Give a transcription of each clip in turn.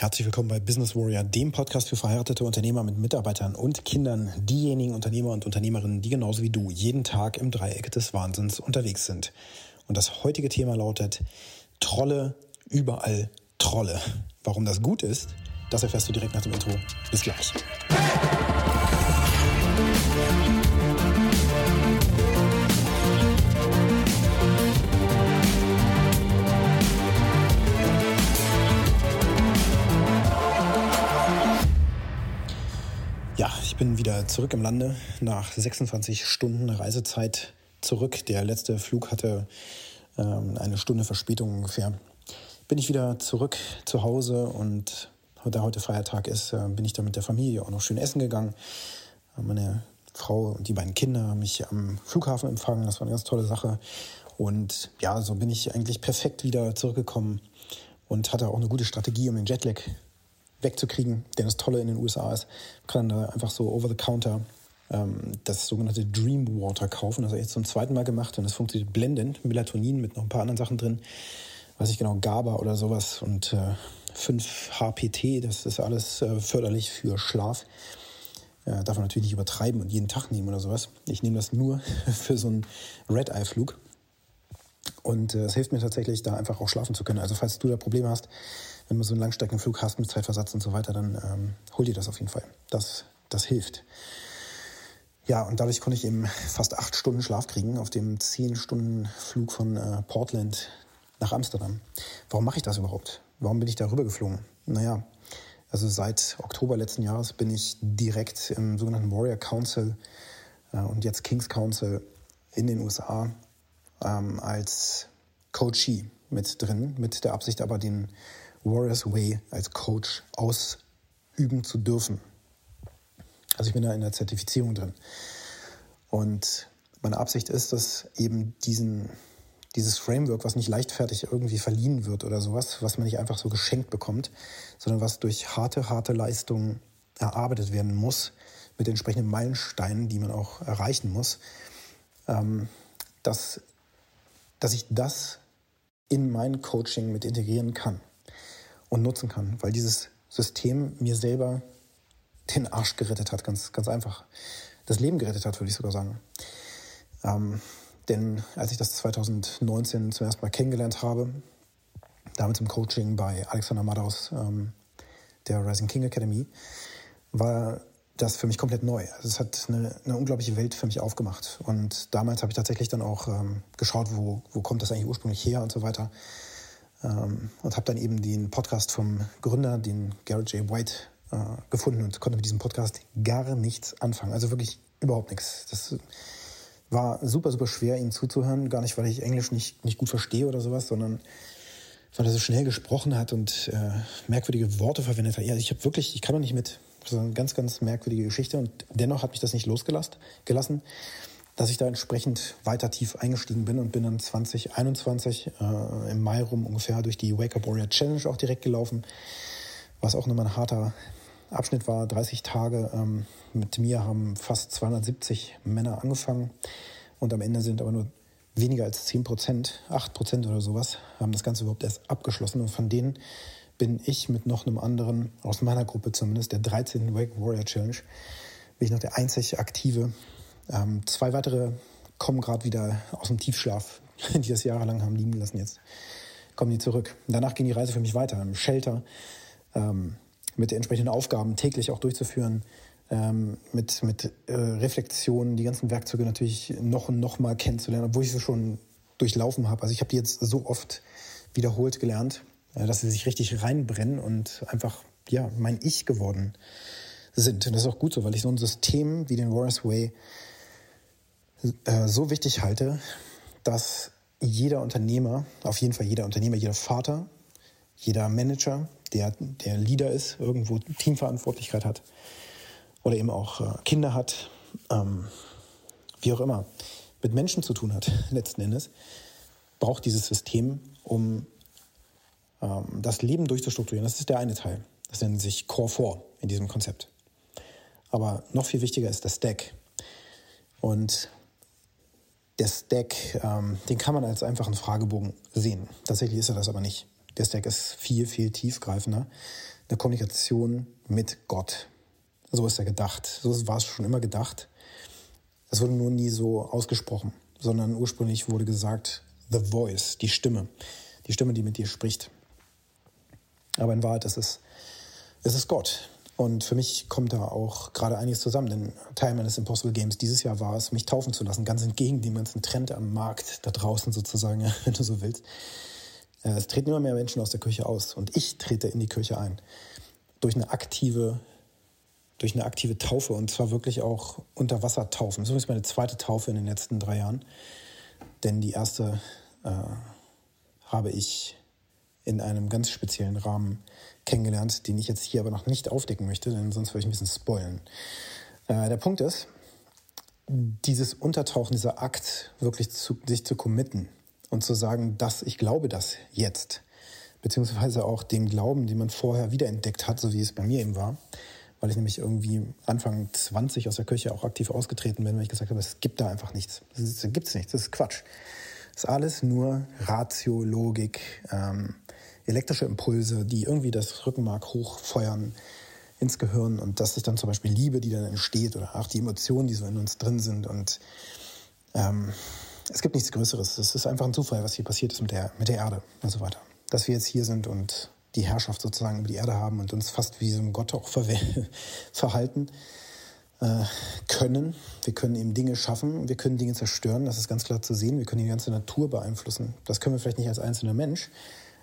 Herzlich willkommen bei Business Warrior, dem Podcast für verheiratete Unternehmer mit Mitarbeitern und Kindern, diejenigen Unternehmer und Unternehmerinnen, die genauso wie du jeden Tag im Dreieck des Wahnsinns unterwegs sind. Und das heutige Thema lautet Trolle, überall Trolle. Warum das gut ist, das erfährst du direkt nach dem Intro. Bis gleich. Bin wieder zurück im Lande nach 26 Stunden Reisezeit zurück. Der letzte Flug hatte ähm, eine Stunde Verspätung ungefähr. Bin ich wieder zurück zu Hause und da heute Feiertag ist, äh, bin ich da mit der Familie auch noch schön essen gegangen. Meine Frau und die beiden Kinder haben mich am Flughafen empfangen. Das war eine ganz tolle Sache. Und ja, so bin ich eigentlich perfekt wieder zurückgekommen und hatte auch eine gute Strategie, um den Jetlag wegzukriegen. Denn das Tolle in den USA ist, man kann da einfach so over the counter ähm, das sogenannte Dream Water kaufen. Das habe ich jetzt zum zweiten Mal gemacht und es funktioniert blendend. Melatonin mit noch ein paar anderen Sachen drin. Weiß ich genau, GABA oder sowas und äh, 5 HPT, das ist alles äh, förderlich für Schlaf. Äh, darf man natürlich nicht übertreiben und jeden Tag nehmen oder sowas. Ich nehme das nur für so einen Red-Eye-Flug. Und äh, es hilft mir tatsächlich, da einfach auch schlafen zu können. Also falls du da Probleme hast, wenn du so einen Langstreckenflug hast mit Zeitversatz und so weiter, dann ähm, hol dir das auf jeden Fall. Das, das hilft. Ja, und dadurch konnte ich eben fast acht Stunden Schlaf kriegen auf dem zehn Stunden Flug von äh, Portland nach Amsterdam. Warum mache ich das überhaupt? Warum bin ich da rüber geflogen? Naja, also seit Oktober letzten Jahres bin ich direkt im sogenannten Warrior Council äh, und jetzt King's Council in den USA ähm, als Coachee mit drin, mit der Absicht aber den Warriors Way als Coach ausüben zu dürfen. Also ich bin da in der Zertifizierung drin. Und meine Absicht ist, dass eben diesen, dieses Framework, was nicht leichtfertig irgendwie verliehen wird oder sowas, was man nicht einfach so geschenkt bekommt, sondern was durch harte, harte Leistungen erarbeitet werden muss, mit entsprechenden Meilensteinen, die man auch erreichen muss, ähm, dass, dass ich das in mein Coaching mit integrieren kann und nutzen kann, weil dieses System mir selber den Arsch gerettet hat, ganz, ganz einfach. Das Leben gerettet hat, würde ich sogar sagen. Ähm, denn als ich das 2019 zum ersten Mal kennengelernt habe, damals im Coaching bei Alexander Madaus, ähm, der Rising King Academy, war das für mich komplett neu. Also es hat eine, eine, unglaubliche Welt für mich aufgemacht. Und damals habe ich tatsächlich dann auch ähm, geschaut, wo, wo kommt das eigentlich ursprünglich her und so weiter. Ähm, und habe dann eben den Podcast vom Gründer, den Garrett J. White, äh, gefunden und konnte mit diesem Podcast gar nichts anfangen. Also wirklich überhaupt nichts. Das war super, super schwer, ihm zuzuhören. Gar nicht, weil ich Englisch nicht, nicht gut verstehe oder sowas, sondern weil er so schnell gesprochen hat und äh, merkwürdige Worte verwendet hat. Ja, ich habe wirklich, ich kann doch nicht mit. Das ist eine ganz, ganz merkwürdige Geschichte und dennoch hat mich das nicht losgelassen, gelassen, dass ich da entsprechend weiter tief eingestiegen bin und bin dann 2021 äh, im Mai rum ungefähr durch die Wake Up Warrior Challenge auch direkt gelaufen, was auch nochmal ein harter Abschnitt war 30 Tage. Ähm, mit mir haben fast 270 Männer angefangen und am Ende sind aber nur weniger als 10 Prozent, 8 Prozent oder sowas, haben das Ganze überhaupt erst abgeschlossen. Und von denen bin ich mit noch einem anderen, aus meiner Gruppe zumindest, der 13. Wake Warrior Challenge, bin ich noch der einzig aktive. Ähm, zwei weitere kommen gerade wieder aus dem Tiefschlaf, die das jahrelang haben liegen lassen. Jetzt kommen die zurück. Danach ging die Reise für mich weiter im Shelter. Ähm, mit entsprechenden Aufgaben täglich auch durchzuführen, ähm, mit, mit äh, Reflexionen, die ganzen Werkzeuge natürlich noch und noch mal kennenzulernen, obwohl ich sie schon durchlaufen habe. Also ich habe die jetzt so oft wiederholt gelernt, äh, dass sie sich richtig reinbrennen und einfach ja mein Ich geworden sind. Und das ist auch gut so, weil ich so ein System wie den Warriors Way äh, so wichtig halte, dass jeder Unternehmer, auf jeden Fall jeder Unternehmer, jeder Vater, jeder Manager, der, der Leader ist, irgendwo Teamverantwortlichkeit hat oder eben auch äh, Kinder hat, ähm, wie auch immer, mit Menschen zu tun hat, letzten Endes, braucht dieses System, um ähm, das Leben durchzustrukturieren. Das ist der eine Teil. Das nennt sich Core 4 in diesem Konzept. Aber noch viel wichtiger ist der Stack. Und der Stack, ähm, den kann man als einfachen Fragebogen sehen. Tatsächlich ist er das aber nicht. Der Stack ist viel, viel tiefgreifender. eine Kommunikation mit Gott. So ist er gedacht. So war es schon immer gedacht. Es wurde nur nie so ausgesprochen, sondern ursprünglich wurde gesagt, the voice, die Stimme. Die Stimme, die mit dir spricht. Aber in Wahrheit ist es, ist es Gott. Und für mich kommt da auch gerade einiges zusammen, denn Teil meines Impossible Games dieses Jahr war es, mich taufen zu lassen, ganz entgegen dem ganzen Trend am Markt da draußen sozusagen, wenn du so willst. Äh, es treten immer mehr Menschen aus der Kirche aus und ich trete in die Kirche ein. Durch eine aktive, durch eine aktive Taufe und zwar wirklich auch Unterwassertaufen. So ist meine zweite Taufe in den letzten drei Jahren. Denn die erste äh, habe ich in einem ganz speziellen Rahmen kennengelernt, den ich jetzt hier aber noch nicht aufdecken möchte, denn sonst würde ich ein bisschen spoilen. Äh, der Punkt ist, dieses Untertauchen, dieser Akt, wirklich zu, sich zu committen und zu sagen, dass ich glaube das jetzt, beziehungsweise auch den Glauben, den man vorher wiederentdeckt hat, so wie es bei mir eben war, weil ich nämlich irgendwie Anfang 20 aus der Kirche auch aktiv ausgetreten bin, weil ich gesagt habe, es gibt da einfach nichts. Es gibt nichts, das ist Quatsch. Es ist alles nur Ratio, Logik, ähm, elektrische Impulse, die irgendwie das Rückenmark hochfeuern ins Gehirn. Und das ist dann zum Beispiel Liebe, die dann entsteht oder auch die Emotionen, die so in uns drin sind. Und ähm, es gibt nichts Größeres. Es ist einfach ein Zufall, was hier passiert ist mit der, mit der Erde und so weiter. Dass wir jetzt hier sind und die Herrschaft sozusagen über die Erde haben und uns fast wie so ein Gott auch verhalten äh, können. Wir können eben Dinge schaffen, wir können Dinge zerstören, das ist ganz klar zu sehen. Wir können die ganze Natur beeinflussen. Das können wir vielleicht nicht als einzelner Mensch,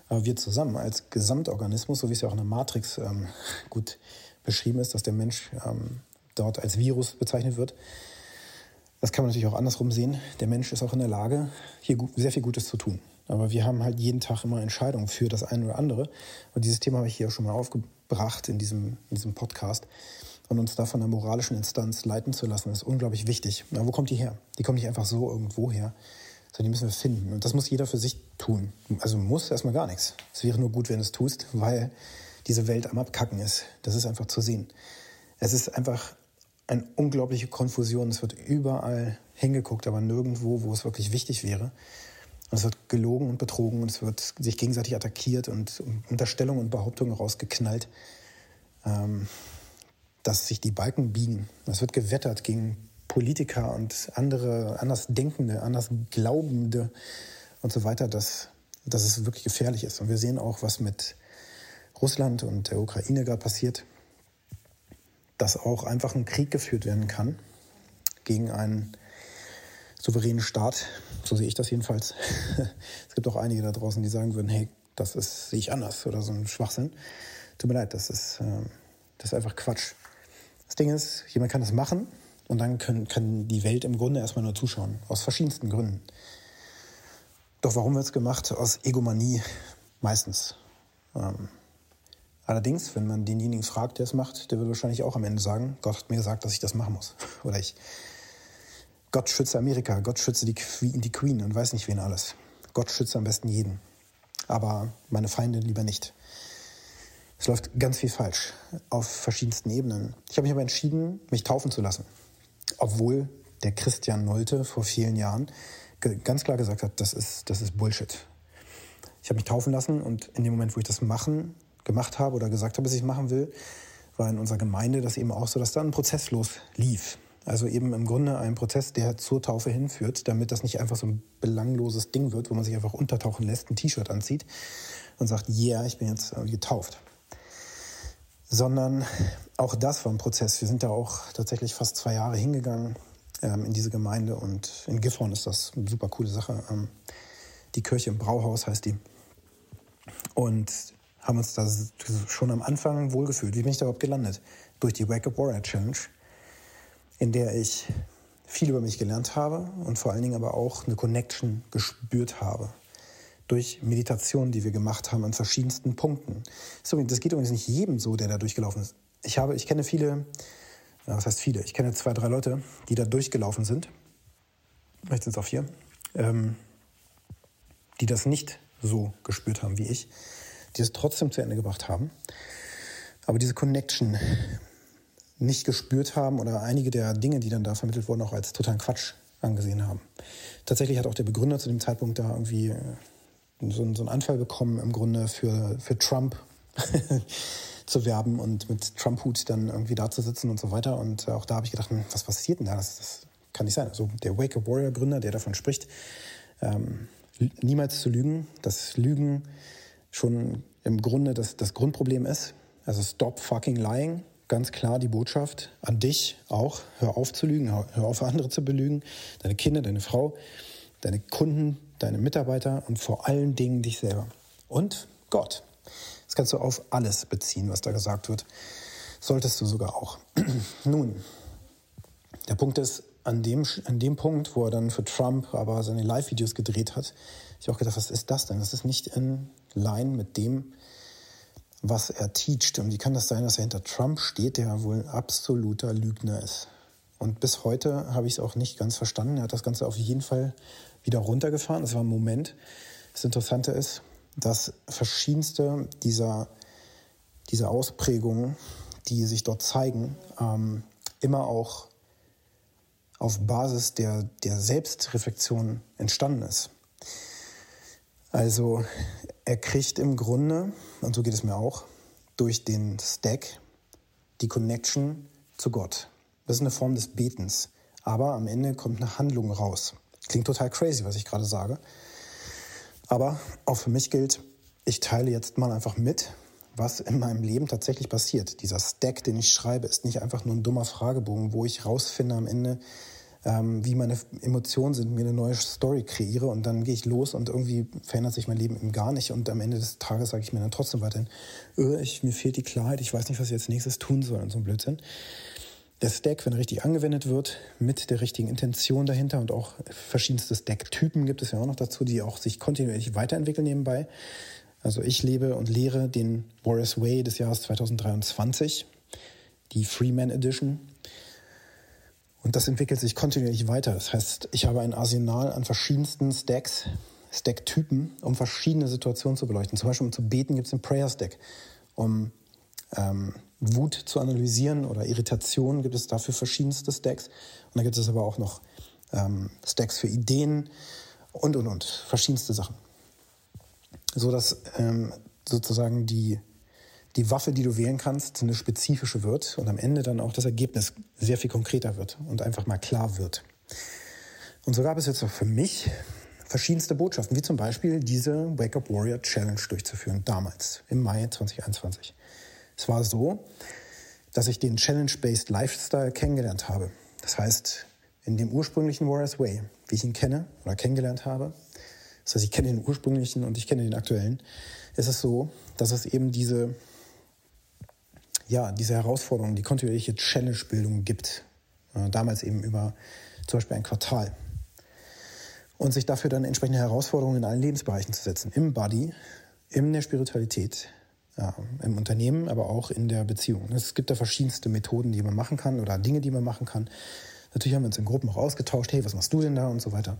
aber wir zusammen als Gesamtorganismus, so wie es ja auch in der Matrix ähm, gut beschrieben ist, dass der Mensch ähm, dort als Virus bezeichnet wird. Das kann man natürlich auch andersrum sehen. Der Mensch ist auch in der Lage, hier sehr viel Gutes zu tun. Aber wir haben halt jeden Tag immer Entscheidungen für das eine oder andere. Und dieses Thema habe ich hier auch schon mal aufgebracht in diesem, in diesem Podcast. Und uns da von einer moralischen Instanz leiten zu lassen, ist unglaublich wichtig. Na, wo kommt die her? Die kommt nicht einfach so irgendwo her, sondern die müssen wir finden. Und das muss jeder für sich tun. Also muss erstmal gar nichts. Es wäre nur gut, wenn du es tust, weil diese Welt am Abkacken ist. Das ist einfach zu sehen. Es ist einfach eine unglaubliche Konfusion. Es wird überall hingeguckt, aber nirgendwo, wo es wirklich wichtig wäre. Und es wird gelogen und betrogen und es wird sich gegenseitig attackiert und Unterstellungen und Behauptungen rausgeknallt, ähm, dass sich die Balken biegen. Es wird gewettert gegen Politiker und andere Andersdenkende, Andersglaubende und so weiter, dass, dass es wirklich gefährlich ist. Und wir sehen auch, was mit Russland und der Ukraine gerade passiert, dass auch einfach ein Krieg geführt werden kann gegen einen souveränen Staat. So sehe ich das jedenfalls. es gibt auch einige da draußen, die sagen würden, hey, das ist, sehe ich anders oder so ein Schwachsinn. Tut mir leid, das ist, äh, das ist einfach Quatsch. Das Ding ist, jemand kann das machen, und dann können, kann die Welt im Grunde erstmal nur zuschauen, aus verschiedensten Gründen. Doch warum wird es gemacht? Aus Egomanie meistens. Ähm, allerdings, wenn man denjenigen fragt, der es macht, der wird wahrscheinlich auch am Ende sagen, Gott hat mir gesagt, dass ich das machen muss. Oder ich, Gott schütze Amerika, Gott schütze die Queen, die Queen und weiß nicht wen alles. Gott schütze am besten jeden. Aber meine Feinde lieber nicht. Es läuft ganz viel falsch auf verschiedensten Ebenen. Ich habe mich aber entschieden, mich taufen zu lassen obwohl der Christian Nolte vor vielen Jahren ganz klar gesagt hat, das ist, das ist Bullshit. Ich habe mich taufen lassen und in dem Moment, wo ich das machen, gemacht habe oder gesagt habe, dass ich machen will, war in unserer Gemeinde das eben auch so, dass da ein Prozess los lief. Also eben im Grunde ein Prozess, der zur Taufe hinführt, damit das nicht einfach so ein belangloses Ding wird, wo man sich einfach untertauchen lässt, ein T-Shirt anzieht und sagt, yeah, ich bin jetzt getauft sondern auch das war ein Prozess. Wir sind da auch tatsächlich fast zwei Jahre hingegangen ähm, in diese Gemeinde und in Gifhorn ist das eine super coole Sache. Ähm, die Kirche im Brauhaus heißt die. Und haben uns da schon am Anfang wohlgefühlt. Wie bin ich da überhaupt gelandet? Durch die Wake Up Warrior Challenge, in der ich viel über mich gelernt habe und vor allen Dingen aber auch eine Connection gespürt habe durch Meditationen, die wir gemacht haben an verschiedensten Punkten. Das geht übrigens nicht jedem so, der da durchgelaufen ist. Ich habe, ich kenne viele, was heißt viele? Ich kenne zwei, drei Leute, die da durchgelaufen sind. Vielleicht sind es auch vier, ähm, die das nicht so gespürt haben wie ich, die es trotzdem zu Ende gebracht haben, aber diese Connection nicht gespürt haben oder einige der Dinge, die dann da vermittelt wurden, auch als totalen Quatsch angesehen haben. Tatsächlich hat auch der Begründer zu dem Zeitpunkt da irgendwie äh, so, so einen Anfall bekommen im Grunde für, für Trump. zu werben und mit Trump-Hut dann irgendwie da zu sitzen und so weiter. Und auch da habe ich gedacht, hm, was passiert denn da? Das, das kann nicht sein. Also der Wake Up Warrior Gründer, der davon spricht, ähm, niemals zu lügen, dass Lügen schon im Grunde das, das Grundproblem ist. Also stop fucking lying. Ganz klar die Botschaft an dich auch. Hör auf zu lügen, hör auf andere zu belügen. Deine Kinder, deine Frau, deine Kunden, deine Mitarbeiter und vor allen Dingen dich selber. Und Gott. Das kannst du auf alles beziehen, was da gesagt wird. Solltest du sogar auch. Nun, der Punkt ist, an dem, an dem Punkt, wo er dann für Trump aber seine Live-Videos gedreht hat, ich auch gedacht, was ist das denn? Das ist nicht in line mit dem, was er teacht. Und wie kann das sein, dass er hinter Trump steht, der wohl ein absoluter Lügner ist? Und bis heute habe ich es auch nicht ganz verstanden. Er hat das Ganze auf jeden Fall wieder runtergefahren. Es war ein Moment. Das Interessante ist, dass verschiedenste dieser, dieser Ausprägungen, die sich dort zeigen, ähm, immer auch auf Basis der, der Selbstreflexion entstanden ist. Also er kriegt im Grunde, und so geht es mir auch, durch den Stack die Connection zu Gott. Das ist eine Form des Betens. Aber am Ende kommt eine Handlung raus. Klingt total crazy, was ich gerade sage. Aber auch für mich gilt, ich teile jetzt mal einfach mit, was in meinem Leben tatsächlich passiert. Dieser Stack, den ich schreibe, ist nicht einfach nur ein dummer Fragebogen, wo ich rausfinde am Ende, ähm, wie meine Emotionen sind, mir eine neue Story kreiere und dann gehe ich los und irgendwie verändert sich mein Leben eben gar nicht und am Ende des Tages sage ich mir dann trotzdem weiterhin, öh, ich, mir fehlt die Klarheit, ich weiß nicht, was ich jetzt nächstes tun soll und so ein Blödsinn. Der Stack, wenn er richtig angewendet wird, mit der richtigen Intention dahinter und auch verschiedenste Stack-Typen gibt es ja auch noch dazu, die auch sich kontinuierlich weiterentwickeln nebenbei. Also ich lebe und lehre den Boris Way des Jahres 2023, die Freeman Edition. Und das entwickelt sich kontinuierlich weiter. Das heißt, ich habe ein Arsenal an verschiedensten Stacks, Stack-Typen, um verschiedene Situationen zu beleuchten. Zum Beispiel um zu beten gibt es einen Prayer-Stack. Um ähm, Wut zu analysieren oder Irritation gibt es dafür verschiedenste Stacks. Und dann gibt es aber auch noch ähm, Stacks für Ideen und, und, und. Verschiedenste Sachen. So dass ähm, sozusagen die die Waffe, die du wählen kannst, eine spezifische wird und am Ende dann auch das Ergebnis sehr viel konkreter wird und einfach mal klar wird. Und so gab es jetzt auch für mich verschiedenste Botschaften, wie zum Beispiel diese Wake Up Warrior Challenge durchzuführen, damals, im Mai 2021. Es war so, dass ich den Challenge-Based Lifestyle kennengelernt habe. Das heißt, in dem ursprünglichen Warriors Way, wie ich ihn kenne oder kennengelernt habe, das heißt, ich kenne den ursprünglichen und ich kenne den aktuellen, ist es so, dass es eben diese ja, diese Herausforderung, die kontinuierliche Challenge-Bildung gibt. Damals eben über zum Beispiel ein Quartal. Und sich dafür dann entsprechende Herausforderungen in allen Lebensbereichen zu setzen. Im Body, in der Spiritualität, ja, im Unternehmen, aber auch in der Beziehung. Es gibt da verschiedenste Methoden, die man machen kann oder Dinge, die man machen kann. Natürlich haben wir uns in Gruppen auch ausgetauscht, hey, was machst du denn da und so weiter.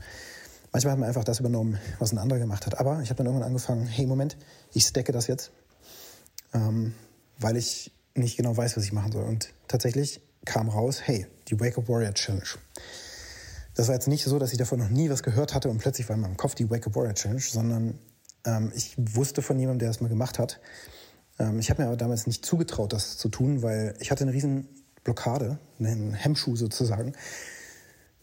Manchmal hat man einfach das übernommen, was ein anderer gemacht hat. Aber ich habe dann irgendwann angefangen, hey, Moment, ich stecke das jetzt, ähm, weil ich nicht genau weiß, was ich machen soll. Und tatsächlich kam raus, hey, die Wake Up Warrior Challenge. Das war jetzt nicht so, dass ich davon noch nie was gehört hatte und plötzlich war in meinem Kopf die Wake Up Warrior Challenge, sondern ähm, ich wusste von jemandem, der das mal gemacht hat. Ähm, ich habe mir aber damals nicht zugetraut, das zu tun, weil ich hatte eine riesen Blockade, einen Hemmschuh sozusagen,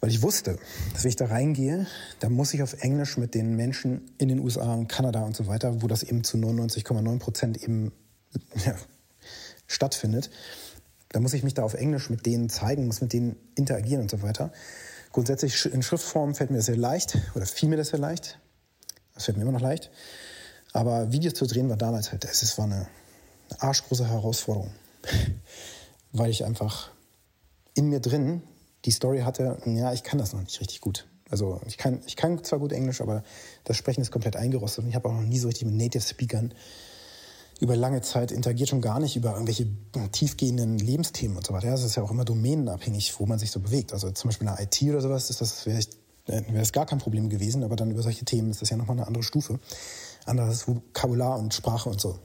weil ich wusste, dass wenn ich da reingehe, dann muss ich auf Englisch mit den Menschen in den USA und Kanada und so weiter, wo das eben zu 99,9 Prozent eben ja, stattfindet, dann muss ich mich da auf Englisch mit denen zeigen, muss mit denen interagieren und so weiter. Grundsätzlich in Schriftform fällt mir das sehr leicht oder fiel mir das sehr leicht. Das fällt mir immer noch leicht. Aber Videos zu drehen war damals halt, es war eine arschgroße Herausforderung. Weil ich einfach in mir drin die Story hatte, ja, ich kann das noch nicht richtig gut. Also ich kann, ich kann zwar gut Englisch, aber das Sprechen ist komplett eingerostet und ich habe auch noch nie so richtig mit Native Speakern über lange Zeit interagiert schon gar nicht über irgendwelche tiefgehenden Lebensthemen und so weiter. Das ist ja auch immer domänenabhängig, wo man sich so bewegt. Also zum Beispiel in der IT oder sowas ist das, wäre wär das gar kein Problem gewesen, aber dann über solche Themen ist das ja nochmal eine andere Stufe. Anderes Vokabular und Sprache und so.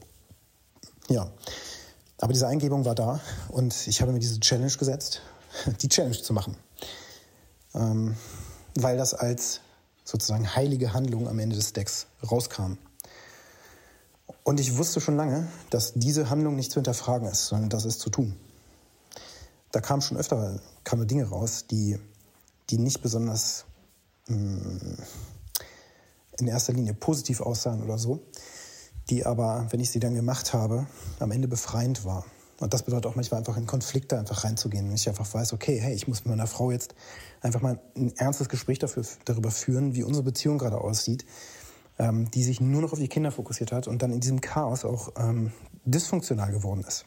Ja. Aber diese Eingebung war da und ich habe mir diese Challenge gesetzt, die Challenge zu machen. Ähm, weil das als sozusagen heilige Handlung am Ende des Decks rauskam. Und ich wusste schon lange, dass diese Handlung nicht zu hinterfragen ist, sondern das ist zu tun. Da kamen schon öfter kamen Dinge raus, die, die nicht besonders mh, mm, in erster Linie positiv aussahen oder so, die aber, wenn ich sie dann gemacht habe, am Ende befreiend war. Und das bedeutet auch manchmal einfach in Konflikte einfach reinzugehen. Wenn ich einfach weiß, okay, hey, ich muss mit meiner Frau jetzt einfach mal ein ernstes Gespräch dafür, darüber führen, wie unsere Beziehung gerade aussieht ähm, die sich nur noch auf die Kinder fokussiert hat und dann in diesem Chaos auch ähm, dysfunktional geworden ist.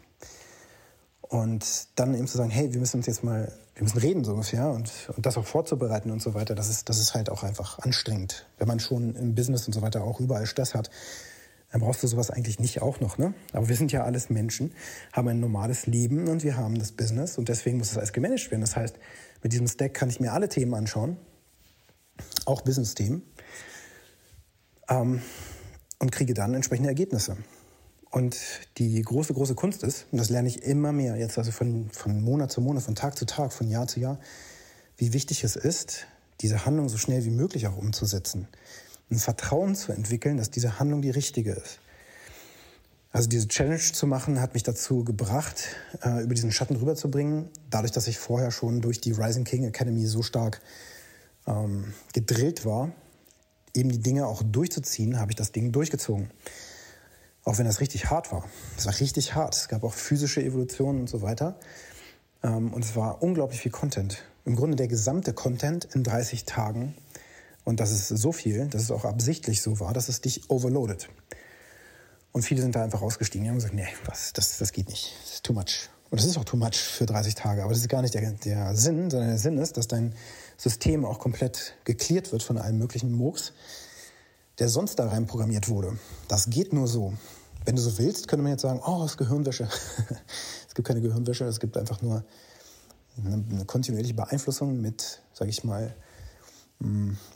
Und dann eben zu sagen, hey, wir müssen uns jetzt mal, wir müssen reden so ungefähr und, und das auch vorzubereiten und so weiter, das ist, das ist halt auch einfach anstrengend. Wenn man schon im Business und so weiter auch überall Stress hat, dann brauchst du sowas eigentlich nicht auch noch. Ne? Aber wir sind ja alles Menschen, haben ein normales Leben und wir haben das Business und deswegen muss das alles gemanagt werden. Das heißt, mit diesem Stack kann ich mir alle Themen anschauen, auch Business-Themen ähm, und kriege dann entsprechende Ergebnisse. Und die große, große Kunst ist, und das lerne ich immer mehr jetzt, also von, von Monat zu Monat, von Tag zu Tag, von Jahr zu Jahr, wie wichtig es ist, diese Handlung so schnell wie möglich auch umzusetzen. Ein Vertrauen zu entwickeln, dass diese Handlung die richtige ist. Also diese Challenge zu machen, hat mich dazu gebracht, äh, über diesen Schatten rüberzubringen. Dadurch, dass ich vorher schon durch die Rising King Academy so stark ähm, gedrillt war, eben die Dinge auch durchzuziehen, habe ich das Ding durchgezogen. Auch wenn das richtig hart war. Es war richtig hart. Es gab auch physische Evolutionen und so weiter. Ähm, und es war unglaublich viel Content. Im Grunde der gesamte Content in 30 Tagen. Und das ist so viel, dass es auch absichtlich so war, dass es dich overloadet. Und viele sind da einfach ausgestiegen. Die haben gesagt, nee, was, das, das geht nicht. Das ist too much. Und das ist auch too much für 30 Tage. Aber das ist gar nicht der, der Sinn, sondern der Sinn ist, dass dein System auch komplett geklärt wird von allem möglichen Murks, der sonst da rein programmiert wurde. Das geht nur so. Wenn du so willst, könnte man jetzt sagen, oh, es ist Gehirnwäsche. es gibt keine Gehirnwäsche, es gibt einfach nur eine, eine kontinuierliche Beeinflussung mit, sage ich mal,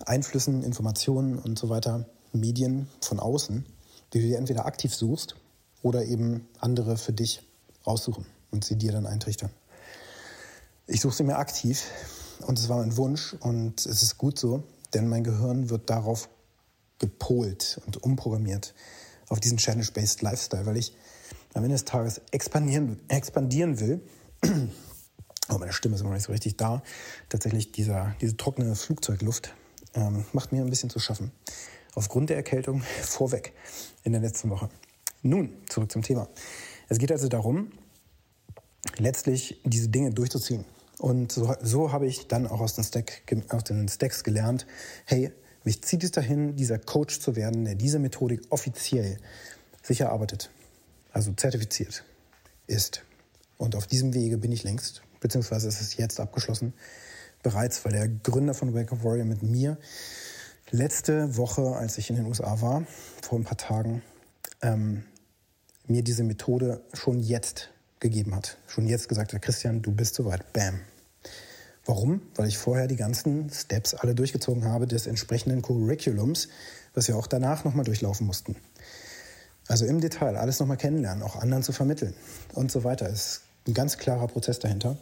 Einflüssen, Informationen und so weiter, Medien von außen, die du dir entweder aktiv suchst oder eben andere für dich raussuchen und sie dir dann eintrichtern. Ich suche sie mir aktiv und es war mein Wunsch und es ist gut so, denn mein Gehirn wird darauf gepolt und umprogrammiert, auf diesen Challenge-Based Lifestyle, weil ich am Ende des Tages expandieren, expandieren will. Oh, meine Stimme ist immer nicht so richtig da. Tatsächlich dieser, diese trockene Flugzeugluft ähm, macht mir ein bisschen zu schaffen. Aufgrund der Erkältung vorweg in der letzten Woche. Nun, zurück zum Thema. Es geht also darum, letztlich diese Dinge durchzuziehen. Und so, so habe ich dann auch aus den, Stack, aus den Stacks gelernt, hey, mich zieht es dahin, dieser Coach zu werden, der diese Methodik offiziell sich erarbeitet, also zertifiziert ist. Und auf diesem Wege bin ich längst, beziehungsweise ist es jetzt abgeschlossen, bereits, weil der Gründer von Wake Up Warrior mit mir letzte Woche, als ich in den USA war, vor ein paar Tagen, ähm, mir diese Methode schon jetzt gegeben hat. Schon jetzt gesagt hat, Christian, du bist soweit. Bam. Warum? Weil ich vorher die ganzen Steps alle durchgezogen habe des entsprechenden Curriculums, was wir auch danach nochmal durchlaufen mussten. Also im Detail alles nochmal kennenlernen, auch anderen zu vermitteln und so weiter. Ist ein ganz klarer Prozess dahinter.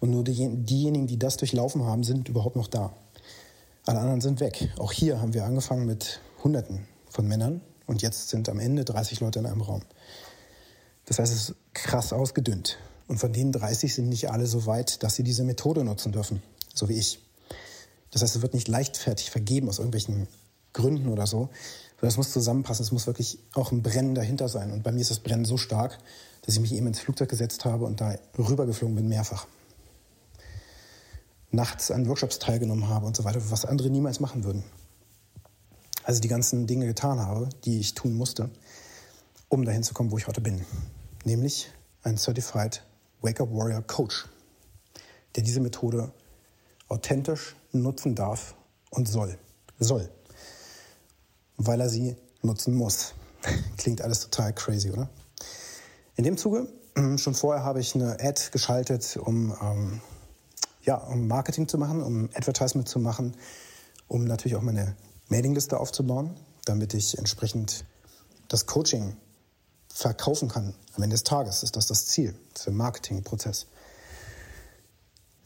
Und nur die, diejenigen, die das durchlaufen haben, sind überhaupt noch da. Alle anderen sind weg. Auch hier haben wir angefangen mit Hunderten von Männern und jetzt sind am Ende 30 Leute in einem Raum. Das heißt, es ist krass ausgedünnt. Und von denen 30 sind nicht alle so weit, dass sie diese Methode nutzen dürfen, so wie ich. Das heißt, es wird nicht leichtfertig vergeben aus irgendwelchen Gründen oder so, es muss zusammenpassen, es muss wirklich auch ein Brennen dahinter sein. Und bei mir ist das Brennen so stark, dass ich mich eben ins Flugzeug gesetzt habe und da rübergeflogen bin, mehrfach. Nachts an Workshops teilgenommen habe und so weiter, was andere niemals machen würden. Also die ganzen Dinge getan habe, die ich tun musste, um dahin zu kommen, wo ich heute bin nämlich ein Certified Wake-up Warrior Coach, der diese Methode authentisch nutzen darf und soll. Soll. Weil er sie nutzen muss. Klingt alles total crazy, oder? In dem Zuge, schon vorher habe ich eine Ad geschaltet, um, ähm, ja, um Marketing zu machen, um Advertisement zu machen, um natürlich auch meine Mailingliste aufzubauen, damit ich entsprechend das Coaching verkaufen kann. Am Ende des Tages ist das das Ziel, der Marketingprozess.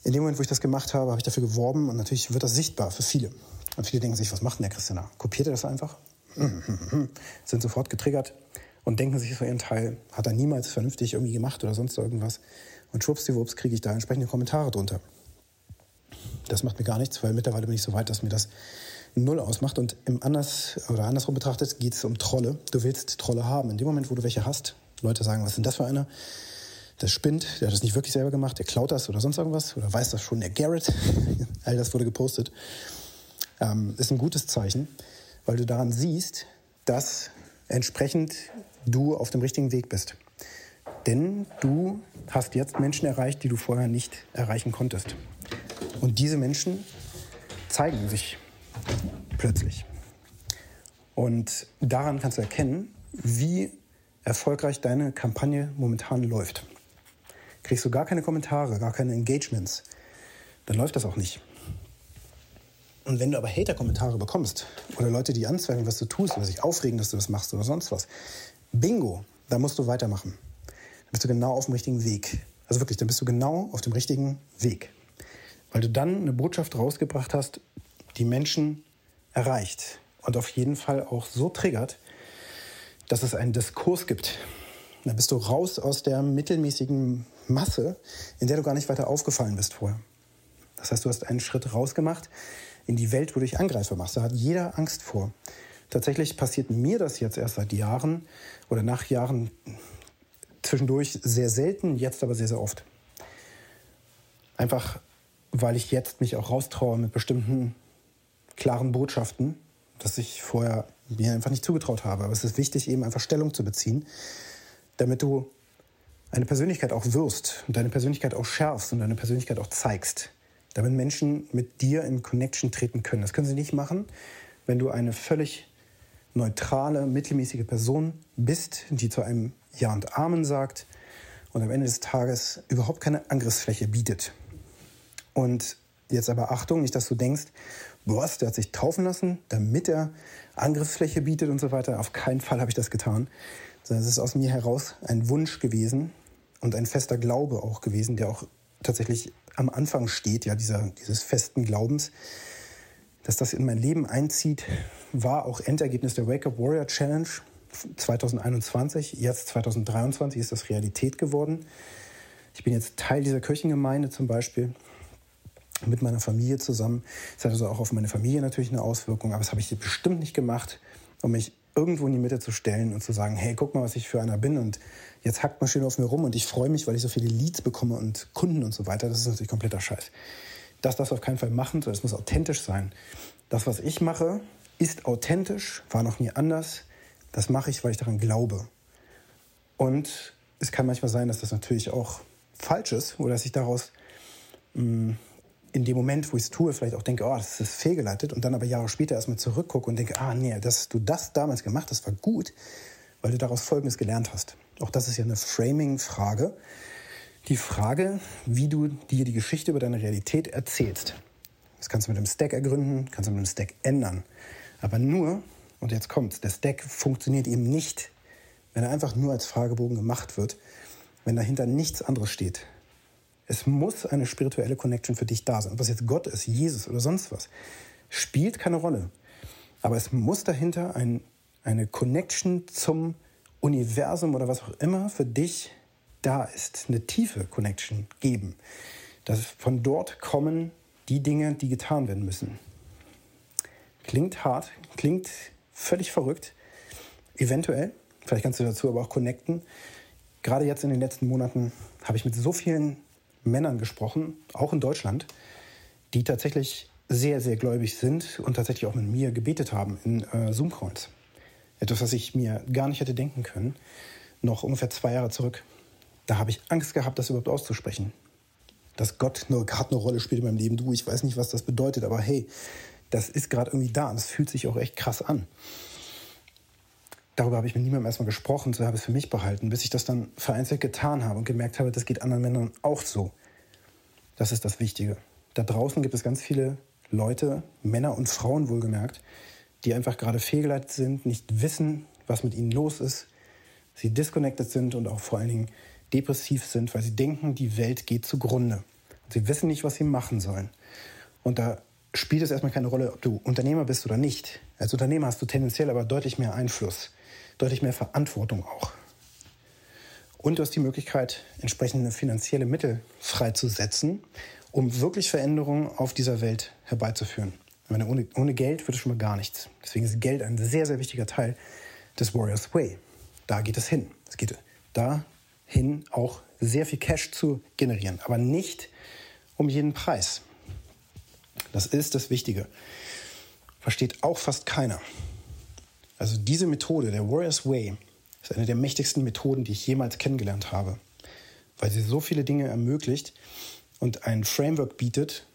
In dem Moment, wo ich das gemacht habe, habe ich dafür geworben und natürlich wird das sichtbar für viele. Und viele denken sich, was macht denn der Christian da? Kopiert er das einfach? Sind sofort getriggert und denken sich so ihren Teil, hat er niemals vernünftig irgendwie gemacht oder sonst irgendwas. Und schwuppsdiwupps kriege ich da entsprechende Kommentare drunter. Das macht mir gar nichts, weil mittlerweile bin ich so weit, dass mir das null ausmacht. Und im anders oder andersrum betrachtet geht es um Trolle. Du willst Trolle haben. In dem Moment, wo du welche hast, Leute sagen, was ist denn das für einer? Das spinnt, der hat das nicht wirklich selber gemacht, der klaut das oder sonst irgendwas oder weiß das schon, der Garrett. All das wurde gepostet. Ähm, ist ein gutes Zeichen, weil du daran siehst, dass entsprechend du auf dem richtigen Weg bist. Denn du hast jetzt Menschen erreicht, die du vorher nicht erreichen konntest. Und diese Menschen zeigen sich plötzlich. Und daran kannst du erkennen, wie erfolgreich deine Kampagne momentan läuft. Kriegst du gar keine Kommentare, gar keine Engagements, dann läuft das auch nicht. Und wenn du aber Hater-Kommentare bekommst oder Leute, die anzweifeln, was du tust oder sich aufregen, dass du das machst oder sonst was, bingo, da musst du weitermachen. Dann bist du genau auf dem richtigen Weg. Also wirklich, dann bist du genau auf dem richtigen Weg. Weil du dann eine Botschaft rausgebracht hast, die Menschen erreicht und auf jeden Fall auch so triggert, dass es einen Diskurs gibt. Dann bist du raus aus der mittelmäßigen Masse, in der du gar nicht weiter aufgefallen bist vorher. Das heißt, du hast einen Schritt rausgemacht in die Welt, wo du dich Angreifer machst. Da hat jeder Angst vor. Tatsächlich passiert mir das jetzt erst seit Jahren oder nach Jahren zwischendurch sehr selten, jetzt aber sehr, sehr oft. Einfach, weil ich jetzt mich auch raustraue mit bestimmten klaren Botschaften, dass ich vorher mir einfach nicht zugetraut habe. Aber es ist wichtig, eben einfach Stellung zu beziehen, damit du eine Persönlichkeit auch wirst und deine Persönlichkeit auch schärfst und deine Persönlichkeit auch zeigst, damit Menschen mit dir in Connection treten können. Das können sie nicht machen, wenn du eine völlig neutrale, mittelmäßige Person bist, die zu einem Ja und Amen sagt und am Ende des Tages überhaupt keine Angriffsfläche bietet. Und jetzt aber Achtung, nicht, dass du denkst, was, der hat sich taufen lassen, damit er Angriffsfläche bietet und so weiter. Auf keinen Fall habe ich das getan, sondern es ist aus mir heraus ein Wunsch gewesen und ein fester Glaube auch gewesen, der auch tatsächlich am Anfang steht, ja, dieser, dieses festen Glaubens, dass das in mein Leben einzieht, war auch Endergebnis der Wake Up Warrior Challenge 2021. Jetzt 2023 ist das Realität geworden. Ich bin jetzt Teil dieser Kirchengemeinde zum Beispiel mit meiner Familie zusammen. Das hat also auch auf meine Familie natürlich eine Auswirkung, aber das habe ich bestimmt nicht gemacht, um mich irgendwo in die Mitte zu stellen und zu sagen, hey, guck mal, was ich für einer bin und jetzt hackt man schön auf mir rum und ich freue mich, weil ich so viele Leads bekomme und Kunden und so weiter. Das ist natürlich kompletter Scheiß. Das darfst du auf keinen Fall machen, sondern es muss authentisch sein. Das, was ich mache, ist authentisch, war noch nie anders. Das mache ich, weil ich daran glaube. Und es kann manchmal sein, dass das natürlich auch falsch ist oder dass ich daraus mh, mm, in dem Moment, wo ich es tue, vielleicht auch denke, oh, das ist fehlgeleitet und dann aber Jahre später erstmal zurückgucke und denke, ah, nee, dass du das damals gemacht hast, war gut, weil du daraus Folgendes gelernt hast. Auch das ist ja eine Framing-Frage. Die Frage, wie du dir die Geschichte über deine Realität erzählst. Das kannst du mit einem Stack ergründen, kannst du mit einem Stack ändern. Aber nur, und jetzt kommt's, der Stack funktioniert eben nicht, wenn er einfach nur als Fragebogen gemacht wird, wenn dahinter nichts anderes steht. Es muss eine spirituelle Connection für dich da sein. Ob das jetzt Gott ist, Jesus oder sonst was, spielt keine Rolle. Aber es muss dahinter ein, eine Connection zum Universum oder was auch immer für dich da ist, eine tiefe Connection geben. Dass von dort kommen die Dinge, die getan werden müssen. Klingt hart, klingt völlig verrückt. Eventuell, vielleicht kannst du dazu aber auch connecten. Gerade jetzt in den letzten Monaten habe ich mit so vielen Männern gesprochen, auch in Deutschland, die tatsächlich sehr, sehr gläubig sind und tatsächlich auch mit mir gebetet haben in äh, Zoom-Calls. Etwas, was ich mir gar nicht hätte denken können, noch ungefähr zwei Jahre zurück. Da habe ich Angst gehabt, das überhaupt auszusprechen. Dass Gott nur gerade eine Rolle spielt in meinem Leben. Du, ich weiß nicht, was das bedeutet, aber hey, das ist gerade irgendwie da und das fühlt sich auch echt krass an. Darüber habe ich mit niemandem erstmal gesprochen, so habe ich es für mich behalten, bis ich das dann vereinzelt getan habe und gemerkt habe, das geht anderen Männern auch so. Das ist das Wichtige. Da draußen gibt es ganz viele Leute, Männer und Frauen wohlgemerkt, die einfach gerade fehlgeleitet sind, nicht wissen, was mit ihnen los ist, sie disconnected sind und auch vor allen Dingen depressiv sind, weil sie denken, die Welt geht zugrunde. Und sie wissen nicht, was sie machen sollen. Und da spielt es erstmal keine Rolle, ob du Unternehmer bist oder nicht. Als Unternehmer hast du tendenziell aber deutlich mehr Einfluss deutlich mehr Verantwortung auch. Und du hast die Möglichkeit, entsprechende finanzielle Mittel freizusetzen, um wirklich Veränderungen auf dieser Welt herbeizuführen. Meine, ohne, ohne Geld wird es schon mal gar nichts. Deswegen ist Geld ein sehr, sehr wichtiger Teil des Warriors Way. Da geht es hin. Es geht dahin, auch sehr viel Cash zu generieren, aber nicht um jeden Preis. Das ist das Wichtige. Versteht auch fast keiner. Also diese Methode, der Warriors Way, ist eine der mächtigsten Methoden, die ich jemals kennengelernt habe, weil sie so viele Dinge ermöglicht und ein Framework bietet,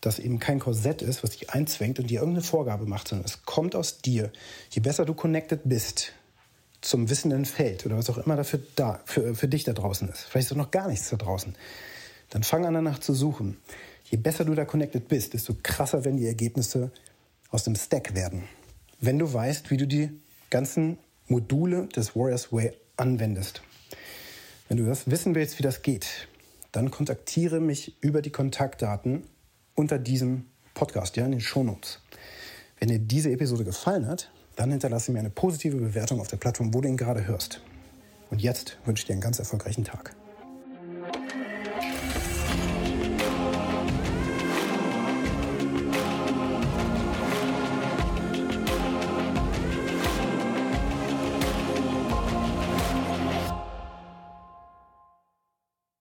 das eben kein Korsett ist, was dich einzwängt und dir irgendeine Vorgabe macht, sondern es kommt aus dir. Je besser du connected bist zum wissenden Feld oder was auch immer dafür da, für, für dich da draußen ist, vielleicht ist auch noch gar nichts da draußen, dann fang an danach zu suchen. Je besser du da connected bist, desto krasser werden die Ergebnisse aus dem Stack werden. Wenn du weißt, wie du die ganzen Module des Warriors Way anwendest. Wenn du das wissen willst, wie das geht, dann kontaktiere mich über die Kontaktdaten unter diesem Podcast, ja, in den Shownotes. Wenn dir diese Episode gefallen hat, dann hinterlasse mir eine positive Bewertung auf der Plattform, wo du ihn gerade hörst. Und jetzt wünsche ich dir einen ganz erfolgreichen Tag.